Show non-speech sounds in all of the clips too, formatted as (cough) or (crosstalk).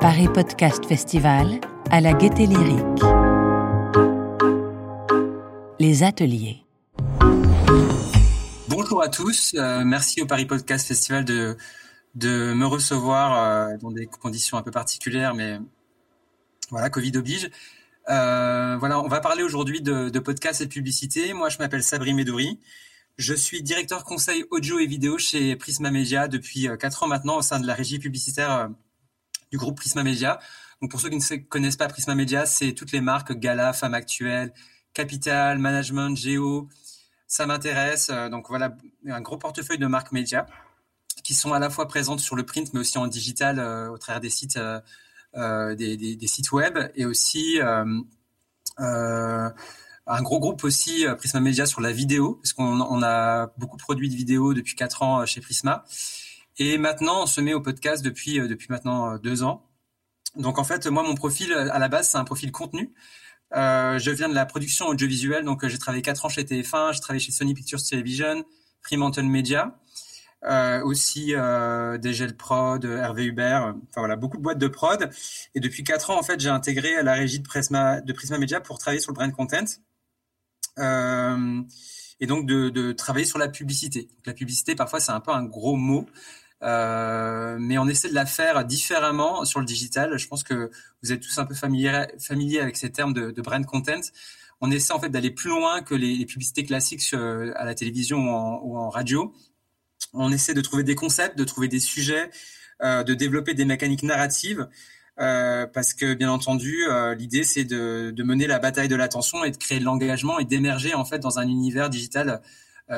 Paris Podcast Festival à la Gaieté Lyrique. Les ateliers. Bonjour à tous, euh, merci au Paris Podcast Festival de, me recevoir euh, dans des conditions un peu particulières, mais voilà, Covid oblige. Euh, voilà, on va parler aujourd'hui de, de podcast et de publicité. Moi, je m'appelle Sabri Medouri. Je suis directeur conseil audio et vidéo chez Prisma Media depuis 4 ans maintenant au sein de la régie publicitaire du groupe Prisma Media. Donc pour ceux qui ne connaissent pas Prisma Media, c'est toutes les marques Gala, Femme Actuelle, Capital, Management, Géo. Ça m'intéresse. Euh, donc voilà, un gros portefeuille de marques médias qui sont à la fois présentes sur le print, mais aussi en digital euh, au travers des sites, euh, des, des, sites web, et aussi un gros groupe aussi Prisma Media sur la vidéo, parce qu'on on a beaucoup produit de vidéos depuis quatre ans chez Prisma. Et maintenant, on se met au podcast depuis depuis maintenant deux ans. Donc en fait, moi, mon profil à la base, c'est un profil contenu. Euh, je viens de la production audiovisuelle, donc euh, j'ai travaillé quatre ans chez TF1, j'ai travaillé chez Sony Pictures Television, Fremantle Media, euh, aussi euh, DGL Prod, Hervé Hubert, enfin voilà, beaucoup de boîtes de prod. Et depuis quatre ans, en fait, j'ai intégré la régie de Prisma, Media pour travailler sur le brand content. Euh, et donc de, travailler sur la publicité. La publicité, parfois, c'est un peu un gros mot. Euh, mais on essaie de la faire différemment sur le digital. Je pense que vous êtes tous un peu familiers, familiers avec ces termes de, brand content. On essaie en fait d'aller plus loin que les, publicités classiques à la télévision ou en, radio. On essaie de trouver des concepts, de trouver des sujets, euh, de développer des mécaniques narratives. Euh, parce que bien entendu, euh, l'idée c'est de, de, mener la bataille de l'attention et de créer de l'engagement et d'émerger en fait dans un univers digital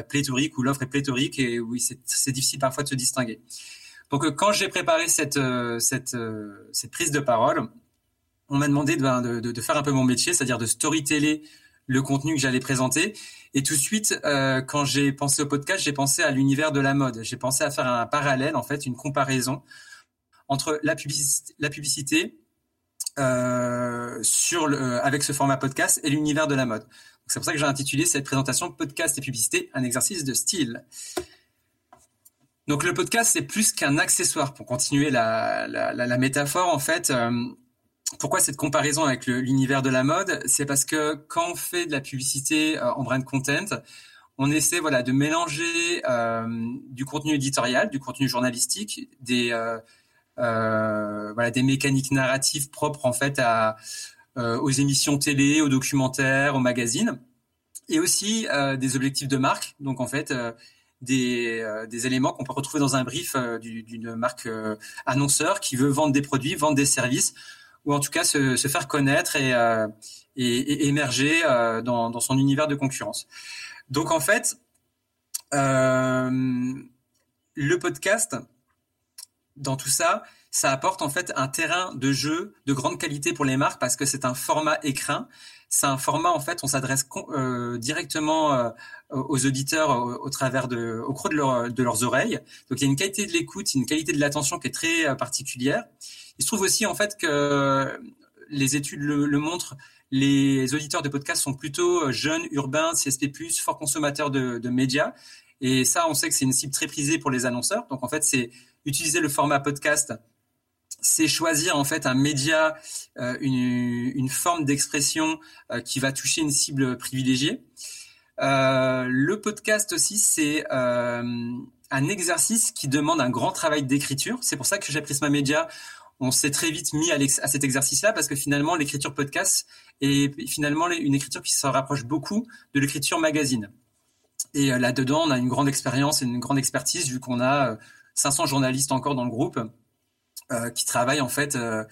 pléthorique où l'offre est pléthorique et oui c'est difficile parfois de se distinguer. Donc quand j'ai préparé cette cette cette prise de parole, on m'a demandé de, de, de, faire un peu mon métier, c'est-à-dire de storyteller le contenu que j'allais présenter. Et tout de suite, euh, quand j'ai pensé au podcast, j'ai pensé à l'univers de la mode. J'ai pensé à faire un parallèle, en fait, une comparaison entre la publicité, euh, le, avec ce format podcast et l'univers de la mode. C'est pour ça que j'ai intitulé cette présentation Podcast et publicité, un exercice de style. Donc le podcast, c'est plus qu'un accessoire pour continuer la, métaphore. En fait, euh, pourquoi cette comparaison avec l'univers de la mode? C'est parce que quand on fait de la publicité euh, en brand content, on essaie voilà de mélanger euh, du contenu éditorial, du contenu journalistique, des euh, voilà des mécaniques narratives propres en fait à aux émissions télé, aux documentaires, aux magazines, et aussi des objectifs de marque. Donc en fait, des, des, éléments qu'on peut retrouver dans un brief d'une marque annonceur qui veut vendre des produits, vendre des services, ou en tout cas se, faire connaître et, et émerger dans, dans, son univers de concurrence. Donc en fait, le podcast, dans tout ça, ça apporte en fait un terrain de jeu de grande qualité pour les marques parce que c'est un format écrin. C'est un format en fait, on s'adresse euh, directement euh, aux auditeurs au, travers de, au creux de, leur, de, leurs oreilles. Donc il y a une qualité de l'écoute, une qualité de l'attention qui est très euh, particulière. Il se trouve aussi en fait que les études le, montrent. Les auditeurs de podcasts sont plutôt jeunes, urbains, CSP+, forts consommateurs de médias. Et ça, on sait que c'est une cible très prisée pour les annonceurs. Donc en fait, c'est utiliser le format podcast c'est choisir en fait un média, euh, une, une, forme d'expression euh, qui va toucher une cible privilégiée. Euh, le podcast aussi, c'est euh, un exercice qui demande un grand travail d'écriture. C'est pour ça que j'ai Prisma Média. On s'est très vite mis à, à cet exercice-là parce que finalement, l'écriture podcast est finalement une écriture qui se rapproche beaucoup de l'écriture magazine. Et euh, là-dedans, on a une grande expérience et une grande expertise vu qu'on a 500 journalistes encore dans le groupe qui travaillent en fait euh,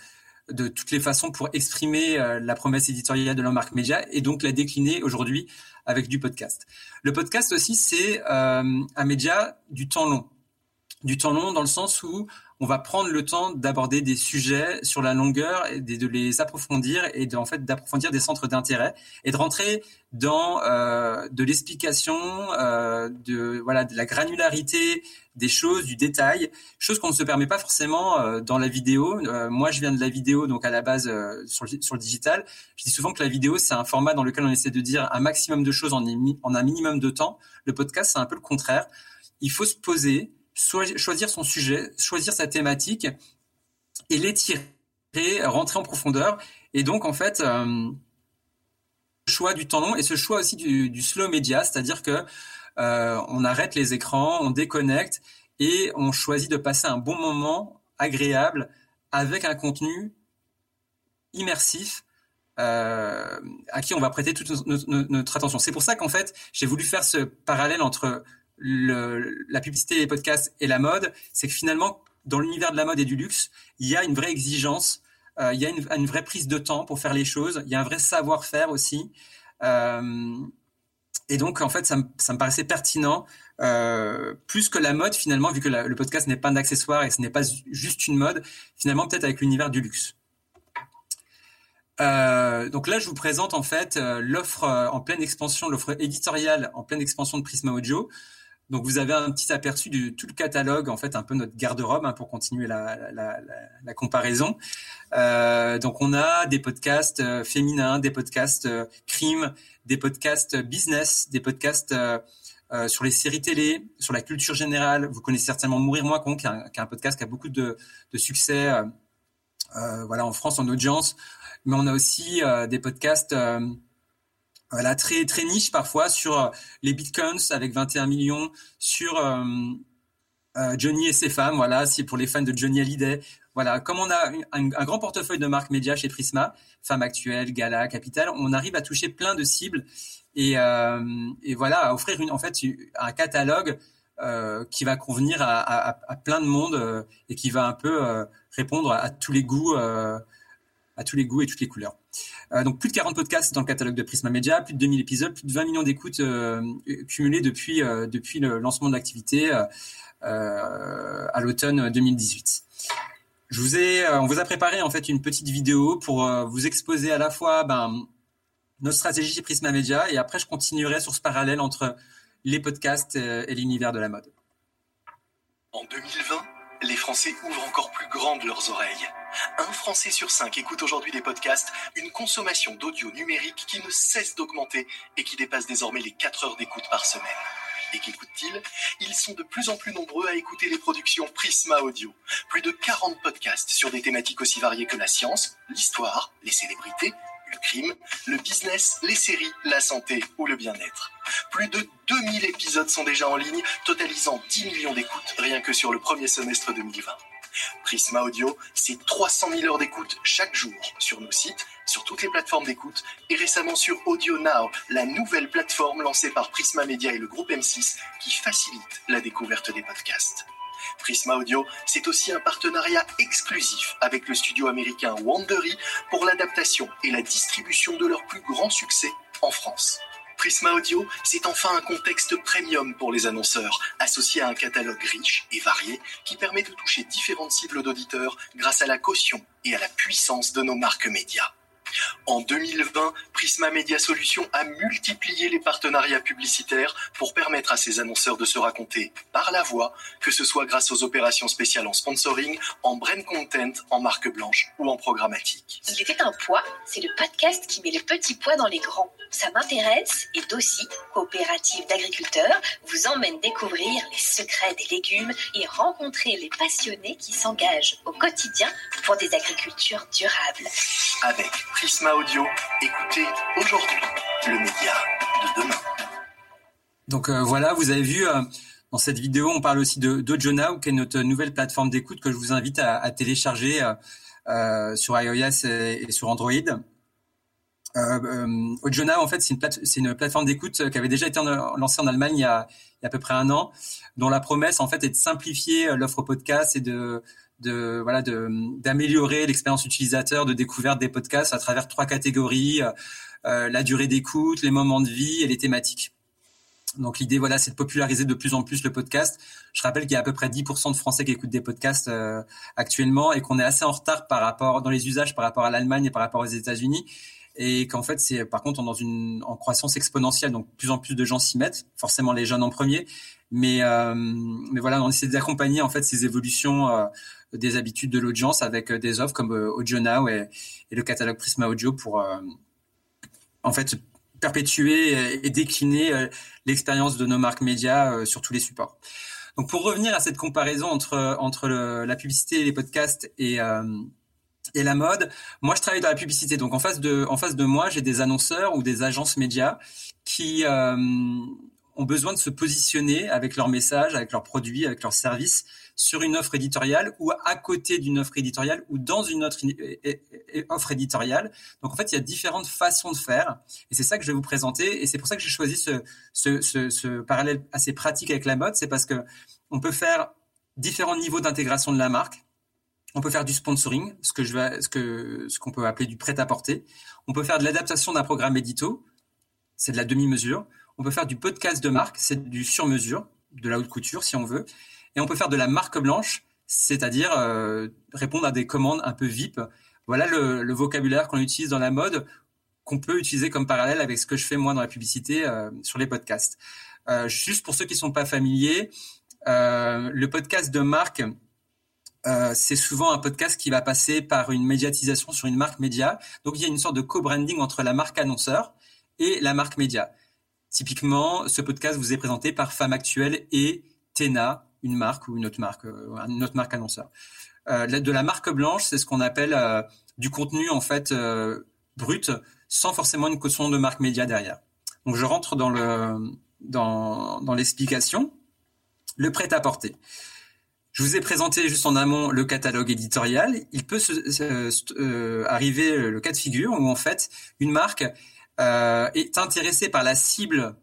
de toutes les façons pour exprimer euh, la promesse éditoriale de leur marque média et donc la décliner aujourd'hui avec du podcast. Le podcast aussi, c'est un média du temps long. Du temps long dans le sens où on va prendre le temps d'aborder des sujets sur la longueur et de, les approfondir et en fait d'approfondir des centres d'intérêt et de rentrer dans euh, de l'explication, euh, de voilà de la granularité des choses, du détail, chose qu'on ne se permet pas forcément euh, dans la vidéo. Moi, je viens de la vidéo, donc à la base sur, le, sur le digital. Je dis souvent que la vidéo, c'est un format dans lequel on essaie de dire un maximum de choses en un minimum de temps. Le podcast, c'est un peu le contraire. Il faut se poser, choisir son sujet, choisir sa thématique et l'étirer, rentrer en profondeur. Et donc, en fait, euh, choix du temps long et ce choix aussi du, slow media, c'est-à-dire que euh, on arrête les écrans, on déconnecte et on choisit de passer un bon moment agréable avec un contenu immersif euh, à qui on va prêter toute notre, notre attention. C'est pour ça qu'en fait, j'ai voulu faire ce parallèle entre la publicité, les podcasts et la mode, c'est que finalement, dans l'univers de la mode et du luxe, il y a une vraie exigence, euh, il y a une, vraie prise de temps pour faire les choses, il y a un vrai savoir-faire aussi. Euh, et donc, en fait, ça me, paraissait pertinent, euh, plus que la mode finalement, vu que le podcast n'est pas un accessoire et ce n'est pas juste une mode, finalement peut-être avec l'univers du luxe. Donc là, je vous présente en fait l'offre en pleine expansion, l'offre éditoriale en pleine expansion de Prisma Audio. Donc vous avez un petit aperçu de tout le catalogue, en fait un peu notre garde-robe hein, pour continuer la, la, comparaison. Euh, donc on a des podcasts euh, féminins, des podcasts euh, crime, des podcasts business, des podcasts sur les séries télé, sur la culture générale. Vous connaissez certainement Mourir moins con, qui est un, qui est un podcast qui a beaucoup de, de succès, voilà en France en audience. Mais on a aussi des podcasts voilà, très très niche parfois sur euh, les bitcoins avec 21 millions, sur euh, euh, Johnny et ses femmes, voilà, si pour les fans de Johnny Hallyday, voilà, comme on a un, grand portefeuille de marques médias chez Prisma, Femmes Actuelles, Gala, Capital, on arrive à toucher plein de cibles et, euh, et voilà, à offrir une, en fait un catalogue euh, qui va convenir à, à, à, plein de monde et qui va un peu répondre à, tous les goûts, à tous les goûts et toutes les couleurs. Euh, donc plus de 40 podcasts dans le catalogue de Prisma Media, plus de 2000 épisodes, plus de 20 millions d'écoutes euh, cumulées depuis euh, depuis le lancement de l'activité à l'automne 2018. Je vous ai, on vous a préparé en fait une petite vidéo pour vous exposer à la fois ben, notre stratégie chez Prisma Media et après je continuerai sur ce parallèle entre les podcasts et l'univers de la mode. En 2020, les Français ouvrent encore plus grandes leurs oreilles. Un Français sur cinq écoute aujourd'hui des podcasts, une consommation d'audio numérique qui ne cesse d'augmenter et qui dépasse désormais les 4 heures d'écoute par semaine. Et qu'écoutent-ils? Ils sont de plus en plus nombreux à écouter les productions Prisma Audio. Plus de 40 podcasts sur des thématiques aussi variées que la science, l'histoire, les célébrités, le crime, le business, les séries, la santé ou le bien-être. Plus de 2000 épisodes sont déjà en ligne, totalisant 10 millions d'écoutes, rien que sur le premier semestre 2020. Prisma Audio, c'est 300 000 heures d'écoute chaque jour sur nos sites, sur toutes les plateformes d'écoute et récemment sur Audio Now, la nouvelle plateforme lancée par Prisma Media et le groupe M6 qui facilite la découverte des podcasts. Prisma Audio, c'est aussi un partenariat exclusif avec le studio américain Wandery pour l'adaptation et la distribution de leur plus grand succès en France. Prisma Audio, c'est enfin un contexte premium pour les annonceurs, associé à un catalogue riche et varié qui permet de toucher différentes cibles d'auditeurs grâce à la caution et à la puissance de nos marques médias. En 2020, Prisma Media Solutions a multiplié les partenariats publicitaires pour permettre à ses annonceurs de se raconter par la voix, que ce soit grâce aux opérations spéciales en sponsoring, en brand content, en marque blanche ou en programmatique. Il était un poids, c'est le podcast qui met les petits pois dans les grands. Ça m'intéresse et Dossi, coopérative d'agriculteurs, vous emmène découvrir les secrets des légumes et rencontrer les passionnés qui s'engagent au quotidien pour des agricultures durables. Avec Prisma Audio, écoutez aujourd'hui le média de demain. Donc euh, voilà, vous avez vu euh, dans cette vidéo, on parle aussi de d'Ojonow, qui est notre nouvelle plateforme d'écoute que je vous invite à, télécharger euh, sur iOS et, sur Android. Euh, en fait, c'est une, plate une, plateforme d'écoute qui avait déjà été lancée en Allemagne il y, a, il y, a, à peu près un an, dont la promesse, en fait, est de simplifier l'offre podcast et de, de voilà d'améliorer l'expérience utilisateur de découverte des podcasts à travers trois catégories euh, la durée d'écoute, les moments de vie et les thématiques. Donc l'idée, voilà, c'est de populariser de plus en plus le podcast. Je rappelle qu'il y a à peu près 10% de Français qui écoutent des podcasts euh, actuellement et qu'on est assez en retard par rapport dans les usages par rapport à l'Allemagne et par rapport aux États-Unis. Et qu'en fait, c'est par contre en croissance exponentielle, donc plus en plus de gens s'y mettent. Forcément, les jeunes en premier, mais euh, mais voilà, on essaie d'accompagner en fait ces évolutions euh, des habitudes de l'audience avec des offres comme Audio Now et, et, le catalogue Prisma Audio pour en fait perpétuer et décliner euh, l'expérience de nos marques médias euh, sur tous les supports. Donc pour revenir à cette comparaison entre entre la publicité, les podcasts et euh, et la mode, moi je travaille dans la publicité. Donc en face de en face de moi, j'ai des annonceurs ou des agences médias qui ont besoin de se positionner avec leurs messages, avec leurs produits, avec leurs services sur une offre éditoriale ou à côté d'une offre éditoriale ou dans une autre offre éditoriale. Donc en fait, il y a différentes façons de faire et c'est ça que je vais vous présenter et c'est pour ça que j'ai choisi ce, ce, ce, ce, parallèle assez pratique avec la mode, c'est parce que on peut faire différents niveaux d'intégration de la marque. On peut faire du sponsoring, ce que je vais, ce que ce qu'on peut appeler du prêt-à-porter. On peut faire de l'adaptation d'un programme édito, c'est de la demi-mesure. On peut faire du podcast de marque, c'est du sur-mesure, de la haute couture si on veut. Et on peut faire de la marque blanche, c'est-à-dire euh, répondre à des commandes un peu VIP. Voilà le, vocabulaire qu'on utilise dans la mode, qu'on peut utiliser comme parallèle avec ce que je fais moi dans la publicité euh, sur les podcasts. Euh, juste pour ceux qui sont pas familiers, le podcast de marque, c'est souvent un podcast qui va passer par une médiatisation sur une marque média. Donc il y a une sorte de co-branding entre la marque annonceur et la marque média. Typiquement, ce podcast vous est présenté par Femme Actuelle et Tena, une marque ou une autre marque, euh, une autre marque annonceur. Euh, de la marque blanche, c'est ce qu'on appelle euh, du contenu en fait brut, sans forcément une caution de marque média derrière. Donc je rentre dans le dans, dans l'explication. Le prêt-à-porter. Je vous ai présenté juste en amont le catalogue éditorial. Il peut se, arriver le cas de figure où en fait une marque est intéressée par la cible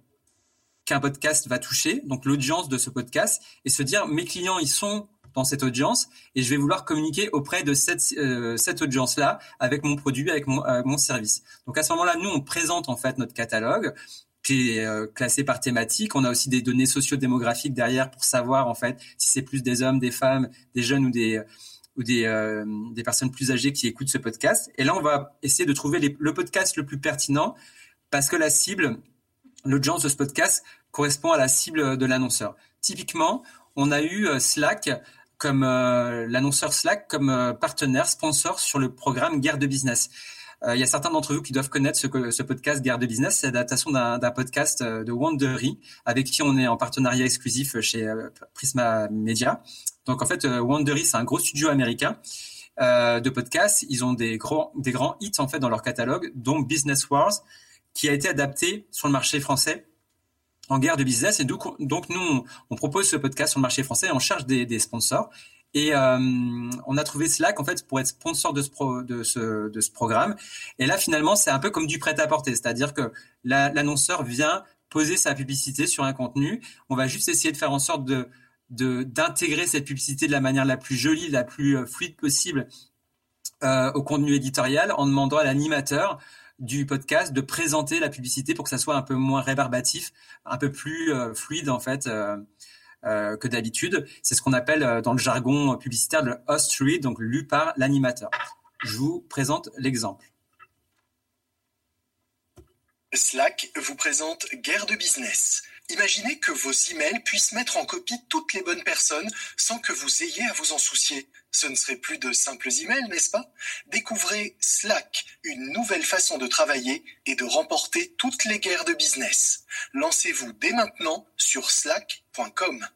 qu'un podcast va toucher, donc l'audience de ce podcast, et se dire mes clients ils sont dans cette audience et je vais vouloir communiquer auprès de cette, euh, cette audience-là avec mon produit, avec mon, euh, mon service. Donc à ce moment-là, nous on présente en fait notre catalogue euh, classé par thématique. On a aussi des données sociodémographiques derrière pour savoir en fait si c'est plus des hommes, des femmes, des jeunes ou des ou des, des personnes plus âgées qui écoutent ce podcast. Et là, on va essayer de trouver le podcast le plus pertinent parce que la cible, l'audience de ce podcast correspond à la cible de l'annonceur. Typiquement, on a eu euh, Slack comme euh, l'annonceur Slack comme euh, partenaire sponsor sur le programme Guerre de business. Il y a certains d'entre vous qui doivent connaître ce, podcast Guerre de business, c'est l'adaptation d'un podcast de Wandery avec qui on est en partenariat exclusif chez Prisma Media. Donc en fait, Wandery c'est un gros studio américain de podcasts. Ils ont des grands des grands hits en fait dans leur catalogue, dont Business Wars, qui a été adapté sur le marché français en guerre de business. Et donc, donc nous, on, propose ce podcast sur le marché français et on cherche des sponsors. Et euh, on a trouvé Slack en fait pour être sponsor de ce, de ce, de ce programme. Et là, finalement, c'est un peu comme du prêt-à-porter, c'est-à-dire que l'annonceur vient poser sa publicité sur un contenu. On va juste essayer de faire en sorte de d'intégrer cette publicité de la manière la plus jolie, la plus euh, fluide possible euh, au contenu éditorial en demandant à l'animateur du podcast de présenter la publicité pour que ça soit un peu moins rébarbatif, un peu plus euh, fluide en fait euh, euh, que d'habitude. C'est ce qu'on appelle dans le jargon publicitaire le host read, donc lu par l'animateur. Je vous présente l'exemple. Slack vous présente Guerre de business. Imaginez que vos emails puissent mettre en copie toutes les bonnes personnes sans que vous ayez à vous en soucier. Ce ne serait plus de simples emails, n'est-ce pas? Découvrez Slack, une nouvelle façon de travailler et de remporter toutes les guerres de business. Lancez-vous dès maintenant sur slack.com.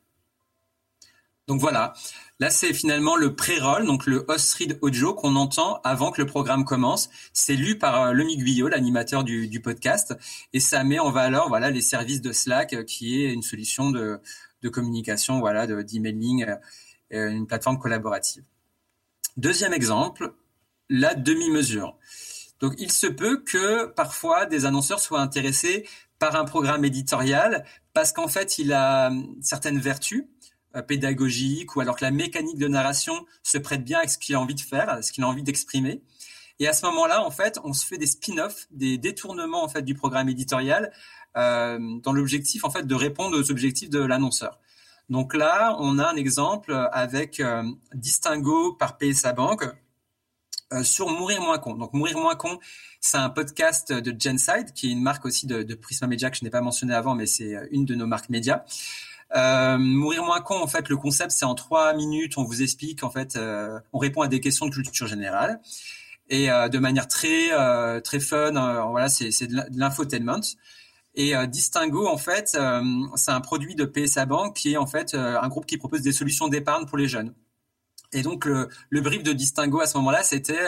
Donc voilà, là c'est finalement le pré-roll, donc le host read audio qu'on entend avant que le programme commence. C'est lu par euh, Lemi Guyot, l'animateur du, podcast, et ça met en valeur voilà les services de Slack, euh, qui est une solution de, communication, voilà, d'emailing, euh, une plateforme collaborative. Deuxième exemple, la demi-mesure. Donc il se peut que parfois des annonceurs soient intéressés par un programme éditorial parce qu'en fait il a certaines vertus pédagogique ou alors que la mécanique de narration se prête bien à ce qu'il a envie de faire, à ce qu'il a envie d'exprimer. Et à ce moment-là, en fait, on se fait des spin-offs, des détournements en fait du programme éditorial euh, dans l'objectif en fait de répondre aux objectifs de l'annonceur. Donc là, on a un exemple avec euh, Distingo par PSA Bank euh, sur Mourir moins con. Donc Mourir moins con, c'est un podcast de Genside, qui est une marque aussi de, de Prisma Media que je n'ai pas mentionné avant, mais c'est une de nos marques médias. Euh, mourir moins con, en fait, le concept, c'est en trois minutes, on vous explique, en fait, euh, on répond à des questions de culture générale et euh, de manière très euh, très fun. voilà, c'est de l'infotainment. Et Distingo, en fait, c'est un produit de PSA Bank qui est en fait un groupe qui propose des solutions d'épargne pour les jeunes. Et donc le, le brief de Distingo à ce moment-là, c'était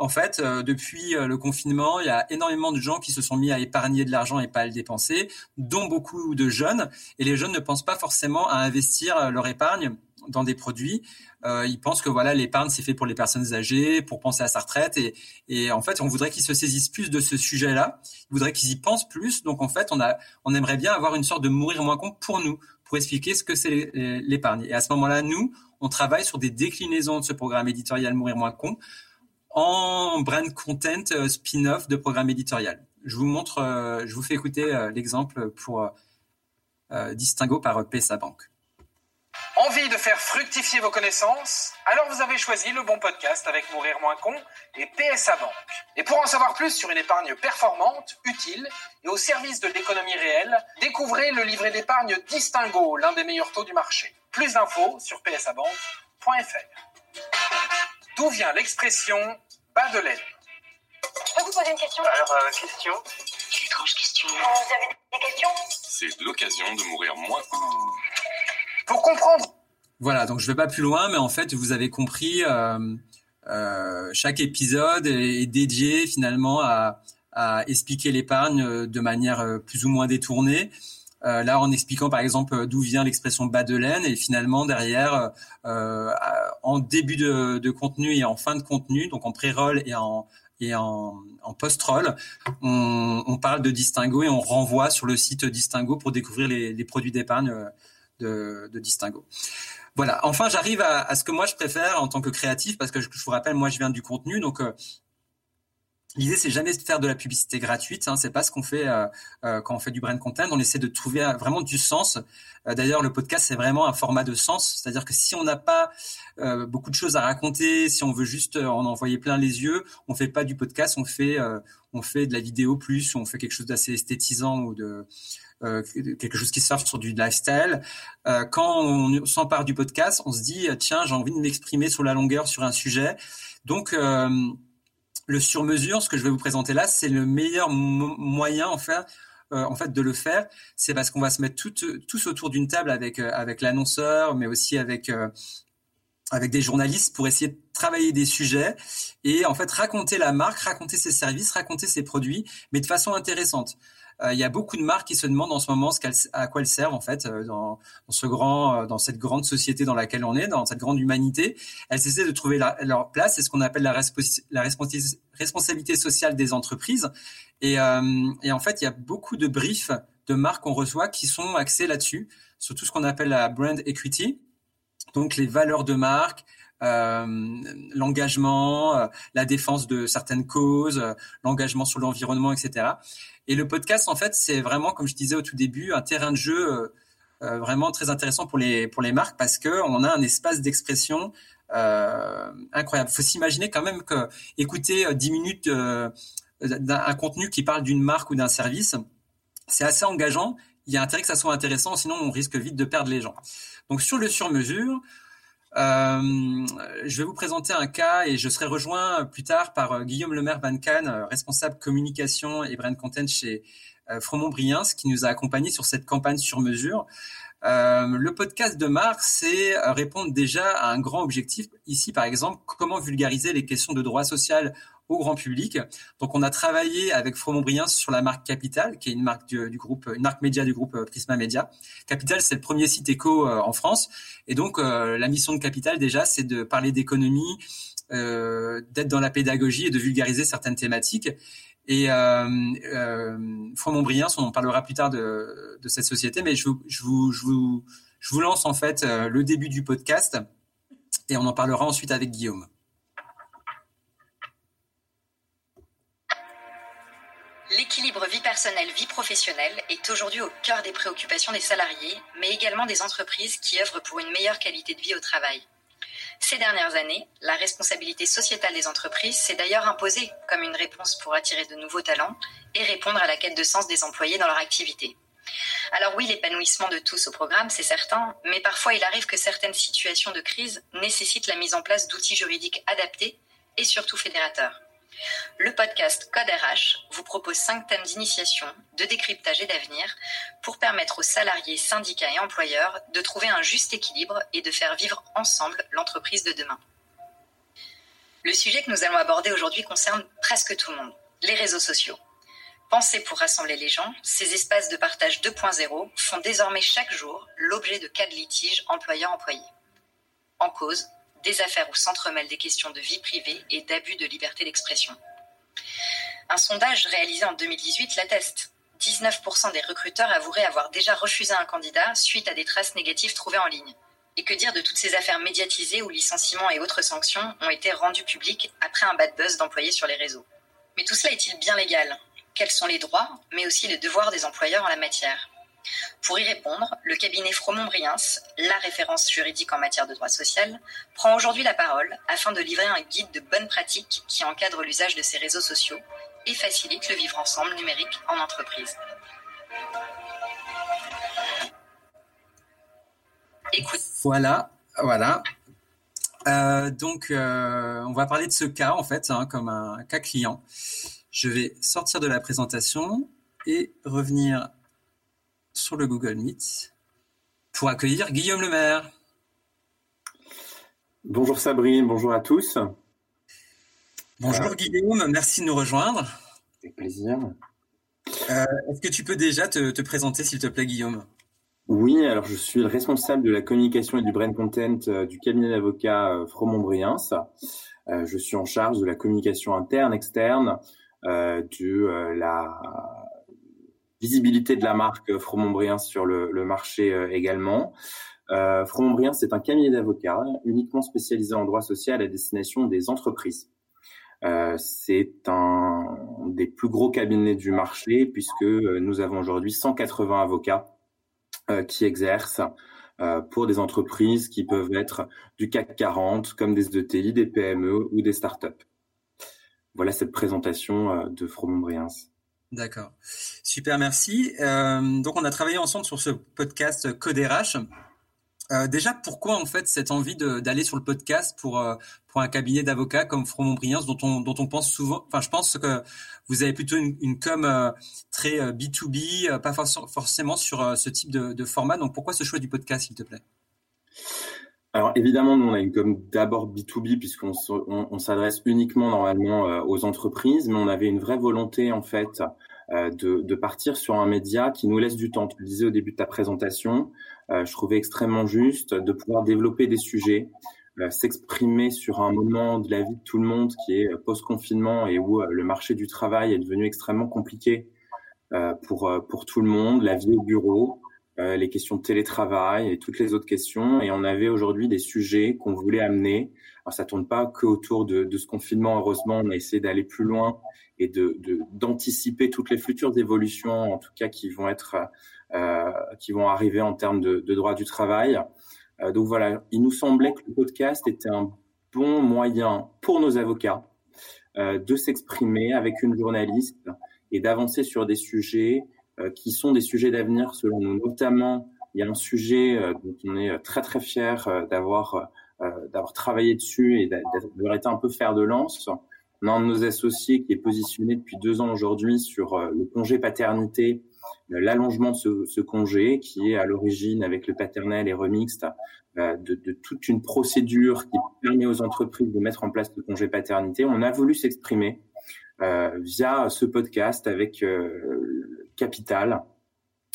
en fait, euh, depuis euh, le confinement, il y a énormément de gens qui se sont mis à épargner de l'argent et pas à le dépenser, dont beaucoup de jeunes. Et les jeunes ne pensent pas forcément à investir euh, leur épargne dans des produits. ils pensent que voilà, l'épargne c'est fait pour les personnes âgées, pour penser à sa retraite. Et, et en fait, on voudrait qu'ils se saisissent plus de ce sujet-là. Ils voudraient qu'ils y pensent plus. Donc en fait, on a, on aimerait bien avoir une sorte de mourir moins con pour nous, pour expliquer ce que c'est l'épargne. Et à ce moment-là, nous, on travaille sur des déclinaisons de ce programme éditorial Mourir moins con en brand content euh, spin-off de programme éditorial. Je vous montre, euh, je vous fais écouter euh, l'exemple pour Distingo par PSA Bank. Envie de faire fructifier vos connaissances? Alors vous avez choisi le bon podcast avec Mourir moins con et PSA Bank. Et pour en savoir plus sur une épargne performante, utile et au service de l'économie réelle, découvrez le livret d'épargne Distingo, l'un des meilleurs taux du marché. Plus d'infos sur psabank.fr. D'où vient l'expression bas de laine Je peux vous poser une question? Alors, euh, question? Quelle étrange question. Euh, vous avez des questions? C'est l'occasion de mourir moins. Pour comprendre. Voilà, donc je vais pas plus loin, mais en fait, vous avez compris, euh, euh, chaque épisode est, dédié finalement à, à expliquer l'épargne de manière plus ou moins détournée. Euh, là, en expliquant par exemple d'où vient l'expression bas de laine, et finalement derrière, euh, en début de, contenu et en fin de contenu, donc en pré-roll et en et en, post-roll, on, parle de Distingo et on renvoie sur le site Distingo pour découvrir les, les produits d'épargne de, Distingo. Voilà. Enfin, j'arrive à, ce que moi je préfère en tant que créatif, parce que je, je vous rappelle, moi je viens du contenu, donc euh, L'idée, c'est jamais de faire de la publicité gratuite. Hein, c'est pas ce qu'on fait euh, euh, quand on fait du brand content. On essaie de trouver euh, vraiment du sens. Euh, D'ailleurs, le podcast, c'est vraiment un format de sens. C'est-à-dire que si on n'a pas euh, beaucoup de choses à raconter, si on veut juste en envoyer plein les yeux, on fait pas du podcast. On fait, on fait de la vidéo plus, on fait quelque chose d'assez esthétisant ou de quelque chose qui sort sur du lifestyle. quand on s'empare du podcast, on se dit tiens, j'ai envie de m'exprimer sur la longueur sur un sujet. Donc le sur-mesure, ce que je vais vous présenter là, c'est le meilleur moyen en fait, euh, en fait de le faire. C'est parce qu'on va se mettre tous autour d'une table avec euh, l'annonceur, mais aussi avec euh, avec des journalistes pour essayer de travailler des sujets et en fait raconter la marque, raconter ses services, raconter ses produits, mais de façon intéressante. Euh, il y a beaucoup de marques qui se demandent en ce moment ce à quoi elles servent en fait euh, dans, ce grand, euh, dans cette grande société dans laquelle on est, dans cette grande humanité. Elles essaient de trouver leur place. C'est ce qu'on appelle la, responsabilité sociale des entreprises. Et, en fait, il y a beaucoup de briefs de marques qu'on reçoit qui sont axés là-dessus, sur tout ce qu'on appelle la brand equity, donc les valeurs de marque, l'engagement, euh, la défense de certaines causes, euh, l'engagement sur l'environnement, etc. Et le podcast, en fait, c'est vraiment, comme je disais au tout début, un terrain de jeu vraiment très intéressant pour les pour les marques parce que on a un espace d'expression euh, incroyable. Faut s'imaginer quand même que écouter 10 minutes euh, d'un contenu qui parle d'une marque ou d'un service, c'est assez engageant. Il y a intérêt que ça soit intéressant, sinon on risque vite de perdre les gens. Donc sur le sur-mesure, euh, je vais vous présenter un cas et je serai rejoint plus tard par euh, Guillaume Lemaire Van euh, responsable communication et brand content chez Fromont-Briens, qui nous a accompagnés sur cette campagne sur mesure. Euh, le podcast de Marc, c'est répondre déjà à un grand objectif. Ici, par exemple, comment vulgariser les questions de droit social au grand public. Donc, on a travaillé avec Fromont-Briens sur la marque Capital, qui est une marque du, groupe, une marque média du groupe euh, Prisma Média. Capital, c'est le premier site éco euh, en France. Et donc, euh, la mission de Capital, déjà, c'est de parler d'économie, d'être dans la pédagogie et de vulgariser certaines thématiques. Et euh, euh, Fromont-Briens, on parlera plus tard de, de cette société, mais je vous, je vous, je vous lance en fait le début du podcast et on en parlera ensuite avec Guillaume. L'équilibre vie personnelle-vie professionnelle est aujourd'hui au cœur des préoccupations des salariés, mais également des entreprises qui œuvrent pour une meilleure qualité de vie au travail. Ces dernières années, la responsabilité sociétale des entreprises s'est d'ailleurs imposée comme une réponse pour attirer de nouveaux talents et répondre à la quête de sens des employés dans leur activité. Alors oui, l'épanouissement de tous au programme, c'est certain, mais parfois il arrive que certaines situations de crise nécessitent la mise en place d'outils juridiques adaptés et surtout fédérateurs. Le podcast Code RH vous propose cinq thèmes d'initiation, de décryptage et d'avenir pour permettre aux salariés, syndicats et employeurs de trouver un juste équilibre et de faire vivre ensemble l'entreprise de demain. Le sujet que nous allons aborder aujourd'hui concerne presque tout le monde, les réseaux sociaux. Pensés pour rassembler les gens, ces espaces de partage 2.0 font désormais chaque jour l'objet de cas de litige employeur-employé. En cause, des affaires où s'entremêlent des questions de vie privée et d'abus de liberté d'expression. Un sondage réalisé en 2018 l'atteste. 19% des recruteurs avoueraient avoir déjà refusé un candidat suite à des traces négatives trouvées en ligne. Et que dire de toutes ces affaires médiatisées où licenciements et autres sanctions ont été rendues publiques après un bad buzz d'employés sur les réseaux? Mais tout cela est-il bien légal? Quels sont les droits, mais aussi les devoirs des employeurs en la matière? Pour y répondre, le cabinet Fromont-Briens, la référence juridique en matière de droit social, prend aujourd'hui la parole afin de livrer un guide de bonnes pratiques qui encadre l'usage de ces réseaux sociaux et facilite le vivre ensemble numérique en entreprise. Écoute. Voilà, voilà. Euh, donc, euh, on va parler de ce cas en fait, hein, comme un cas client. Je vais sortir de la présentation et revenir sur le Google Meet pour accueillir Guillaume Lemaire. Bonjour Sabrine, bonjour à tous. Bonjour Guillaume, merci de nous rejoindre. Avec plaisir. Euh, est-ce que tu peux déjà te, présenter, s'il te plaît, Guillaume? Oui, alors je suis le responsable de la communication et du brand content euh, du cabinet d'avocats euh, Fromont-Briens. je suis en charge de la communication interne, externe, de la visibilité de la marque Fromont-Briens sur le, le marché euh, également. Euh, Fromont-Briens, c'est un cabinet d'avocats uniquement spécialisé en droit social à destination des entreprises. Euh, c'est un des plus gros cabinets du marché puisque euh, nous avons aujourd'hui 180 avocats euh, qui exercent euh, pour des entreprises qui peuvent être du CAC 40 comme des ETI, des PME ou des startups. Voilà cette présentation de Fromont-Briens. D'accord. Super, merci. Euh, donc, on a travaillé ensemble sur ce podcast Code RH. Euh, déjà, pourquoi en fait cette envie d'aller sur le podcast pour euh, pour un cabinet d'avocats comme Fromont Briens, dont on dont on pense souvent. Enfin, je pense que vous avez plutôt une, une com très B 2 B, pas forcément sur ce type de, de, format. Donc, pourquoi ce choix du podcast, s'il te plaît? Alors évidemment, nous on a une com d'abord B2B puisqu'on on, s'adresse uniquement normalement euh, aux entreprises, mais on avait une vraie volonté en fait euh, de, partir sur un média qui nous laisse du temps. Tu le disais au début de ta présentation, euh, je trouvais extrêmement juste de pouvoir développer des sujets, s'exprimer sur un moment de la vie de tout le monde qui est post-confinement et où le marché du travail est devenu extrêmement compliqué pour, pour tout le monde, la vie au bureau, les questions de télétravail et toutes les autres questions. Et on avait aujourd'hui des sujets qu'on voulait amener. Alors ça tourne pas que autour de, de ce confinement. Heureusement, on a essayé d'aller plus loin et de d'anticiper toutes les futures évolutions, en tout cas qui vont être euh, qui vont arriver en termes de, de droit du travail. Euh, donc voilà, il nous semblait que le podcast était un bon moyen pour nos avocats euh, de s'exprimer avec une journaliste et d'avancer sur des sujets euh, qui sont des sujets d'avenir selon nous. Notamment, il y a un sujet euh, dont on est très très fier euh, d'avoir d'avoir travaillé dessus et d'avoir été un peu fer de lance. On a un de nos associés qui est positionné depuis deux ans aujourd'hui sur le congé paternité, l'allongement de ce, congé qui est à l'origine avec le paternel et remixte de, toute une procédure qui permet aux entreprises de mettre en place le congé paternité. On a voulu s'exprimer euh, via ce podcast avec capital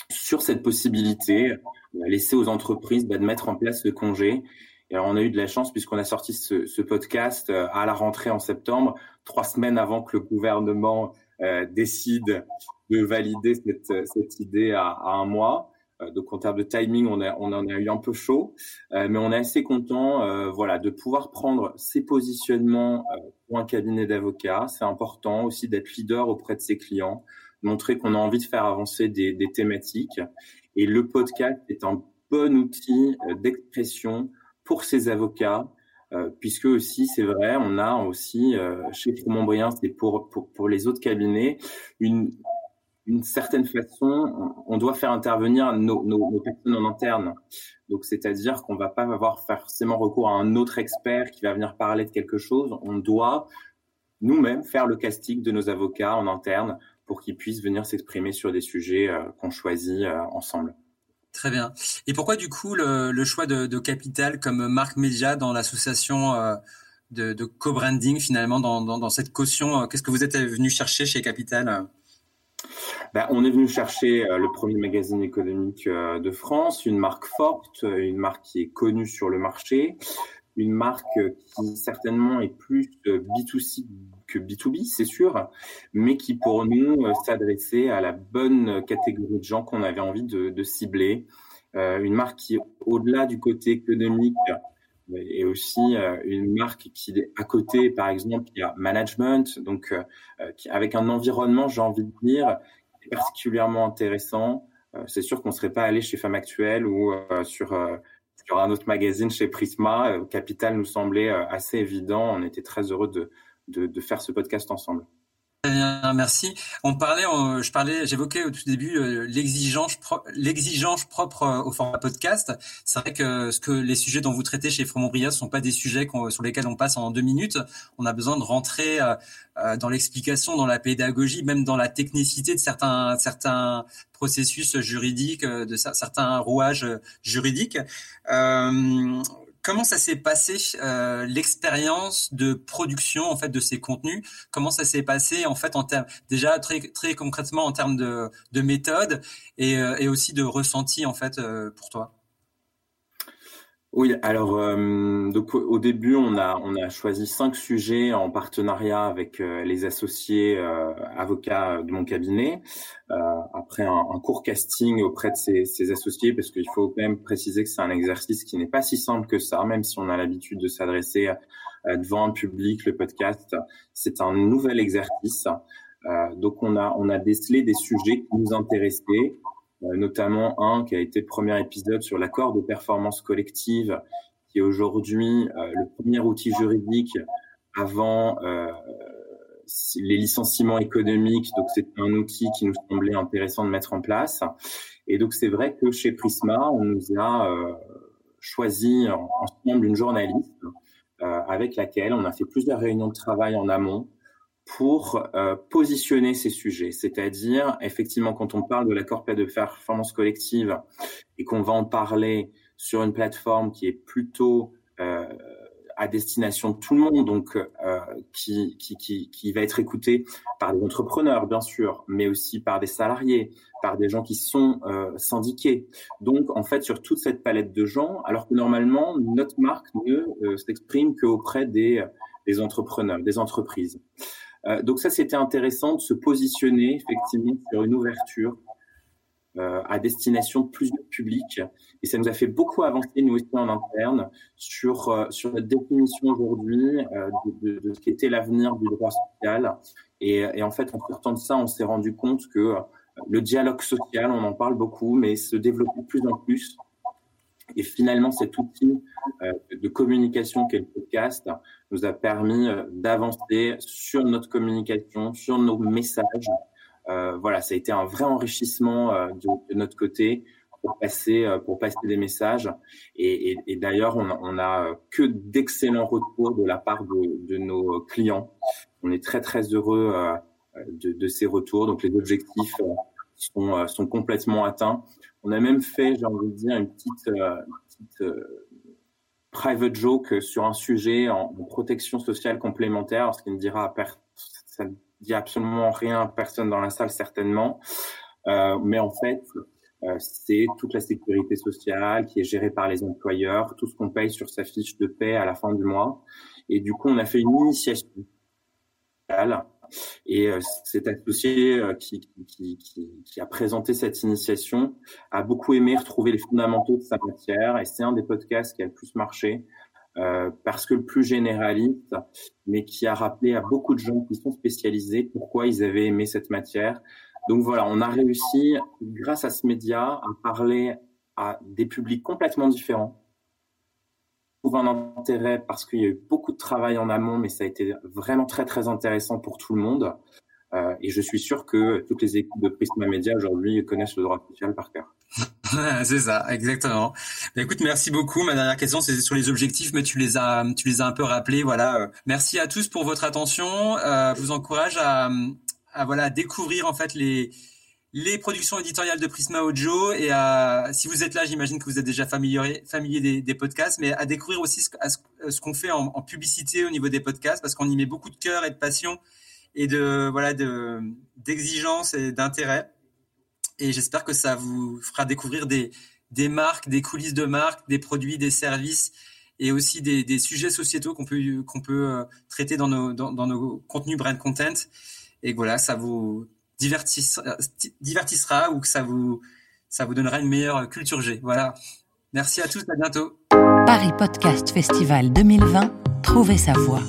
sur cette possibilité laisser aux entreprises bah, de mettre en place le congé. Et on a eu de la chance puisqu'on a sorti ce, ce, podcast euh, à la rentrée en septembre, trois semaines avant que le gouvernement euh, décide de valider cette, cette idée à, à, un mois. Euh, donc en termes de timing, on, a, on en a eu un peu chaud, euh, mais on est assez content, euh, voilà, de pouvoir prendre ces positionnements pour un cabinet d'avocats. C'est important aussi d'être leader auprès de ses clients montrer qu'on a envie de faire avancer des, des, thématiques. Et le podcast est un bon outil d'expression pour ces avocats, puisque aussi, c'est vrai, on a aussi chez Froment-Briens et pour, pour, pour les autres cabinets une, d'une certaine façon, on doit faire intervenir nos, nos, personnes en interne. Donc, c'est-à-dire qu'on va pas avoir forcément recours à un autre expert qui va venir parler de quelque chose. On doit nous-mêmes faire le casting de nos avocats en interne pour qu'ils puissent venir s'exprimer sur des sujets euh, qu'on choisit euh, ensemble. Très bien. Et pourquoi du coup le, choix de, Capital comme marque média dans l'association euh, de, co-branding finalement dans cette caution? Qu'est-ce que vous êtes venu chercher chez Capital? Ben, on est venu chercher euh, le premier magazine économique euh, de France, une marque forte, une marque qui est connue sur le marché, une marque qui certainement est plus B2C que B2B, c'est sûr, mais qui pour nous euh, s'adressait à la bonne catégorie de gens qu'on avait envie de, de cibler. une marque qui, au-delà du côté économique, et aussi une marque qui à côté, par exemple, il y a management, donc avec un environnement, j'ai envie de dire, particulièrement intéressant. Euh, c'est sûr qu'on ne serait pas allé chez Femme Actuelle ou euh, sur, euh, sur un autre magazine chez Prisma. Capital nous semblait assez évident. On était très heureux de, de, de faire ce podcast ensemble merci. On parlait, je parlais, j'évoquais au tout début euh, l'exigence, propre euh, au format podcast. C'est vrai que ce que les sujets dont vous traitez chez Fromont ne sont pas des sujets sur lesquels on passe en deux minutes. On a besoin de rentrer euh, dans l'explication, dans la pédagogie, même dans la technicité de certains certains processus juridiques, de certains rouages juridiques. Comment ça s'est passé euh, l'expérience de production en fait de ces contenus? Comment ça s'est passé en fait en termes déjà très très concrètement en termes de, de méthode et, euh, et aussi de ressenti en fait euh, pour toi? Oui, alors euh, donc au début on a on a choisi cinq sujets en partenariat avec euh, les associés euh, avocats de mon cabinet. après un, un, court casting auprès de ces, ces associés, parce qu'il faut quand même préciser que c'est un exercice qui n'est pas si simple que ça, même si on a l'habitude de s'adresser devant un public, le podcast, c'est un nouvel exercice. donc on a on a décelé des sujets qui nous intéressaient euh, notamment un qui a été le premier épisode sur l'accord de performance collective, qui est aujourd'hui euh, le premier outil juridique avant euh, les licenciements économiques. Donc c'est un outil qui nous semblait intéressant de mettre en place. Et donc c'est vrai que chez Prisma, on nous a choisi ensemble une journaliste avec laquelle on a fait plusieurs réunions de travail en amont pour euh, positionner ces sujets. C'est-à-dire, effectivement, quand on parle de l'accord de performance collective et qu'on va en parler sur une plateforme qui est plutôt euh, à destination de tout le monde, donc euh, qui, qui, qui, qui, va être écouté par des entrepreneurs, bien sûr, mais aussi par des salariés, par des gens qui sont syndiqués. Donc, en fait, sur toute cette palette de gens, alors que normalement, notre marque ne s'exprime qu'auprès des, des entrepreneurs, des entreprises. Euh, donc ça, c'était intéressant de se positionner effectivement sur une ouverture euh, à destination de plusieurs publics. Et ça nous a fait beaucoup avancer, nous aussi en interne, sur, euh, sur notre définition aujourd'hui euh, de, ce qu'était l'avenir du droit social. Et, et, en fait, en sortant de ça, on s'est rendu compte que le dialogue social, on en parle beaucoup, mais se développe de plus en plus. Et finalement, cet outil de communication qu'est le podcast nous a permis euh, d'avancer sur notre communication, sur nos messages. Euh, voilà, ça a été un vrai enrichissement euh, de, notre côté pour passer euh, pour passer des messages. Et, d'ailleurs, on, on a que d'excellents retours de la part de, nos clients. On est très très heureux de, ces retours. Donc les objectifs sont, sont complètement atteints. On a même fait, j'ai envie de dire, une petite private joke sur un sujet en, protection sociale complémentaire, ce qui ne dira ça ne dit absolument rien à personne dans la salle certainement, euh, mais en fait euh, c'est toute la sécurité sociale qui est gérée par les employeurs, tout ce qu'on paye sur sa fiche de paie à la fin du mois, et du coup on a fait une initiation et euh, cet associé euh, qui, qui, qui, qui, a présenté cette initiation a beaucoup aimé retrouver les fondamentaux de sa matière et c'est un des podcasts qui a le plus marché euh, parce que le plus généraliste, mais qui a rappelé à beaucoup de gens qui sont spécialisés pourquoi ils avaient aimé cette matière. Donc voilà, on a réussi, grâce à ce média, à parler à des publics complètement différents. Un intérêt parce qu'il y a eu beaucoup de travail en amont, mais ça a été vraiment très très intéressant pour tout le monde. Euh, et je suis sûr que toutes les équipes de Prisma Media aujourd'hui connaissent le droit social par cœur. (laughs) c'est ça, exactement. Bah, écoute, merci beaucoup. Ma dernière question, c'est sur les objectifs, mais tu les as, tu les as un peu rappelés. Voilà. Merci à tous pour votre attention. Euh, je vous encourage à, à voilà découvrir en fait les les productions éditoriales de Prisma Audio et à, si vous êtes là, j'imagine que vous êtes déjà familier, familier des, podcasts, mais à découvrir aussi ce, ce qu'on fait en, publicité au niveau des podcasts parce qu'on y met beaucoup de cœur et de passion et de voilà de d'exigence et d'intérêt. Et j'espère que ça vous fera découvrir des des marques, des coulisses de marques, des produits, des services et aussi des, sujets sociétaux qu'on peut qu'on peut euh, traiter dans nos dans nos contenus brand content. Et voilà, ça vous divertissera, divertissera ou que ça vous ça vous donnera une meilleure culture G. Voilà. Merci à tous, à bientôt. Paris Podcast Festival 2020, trouvez sa voix.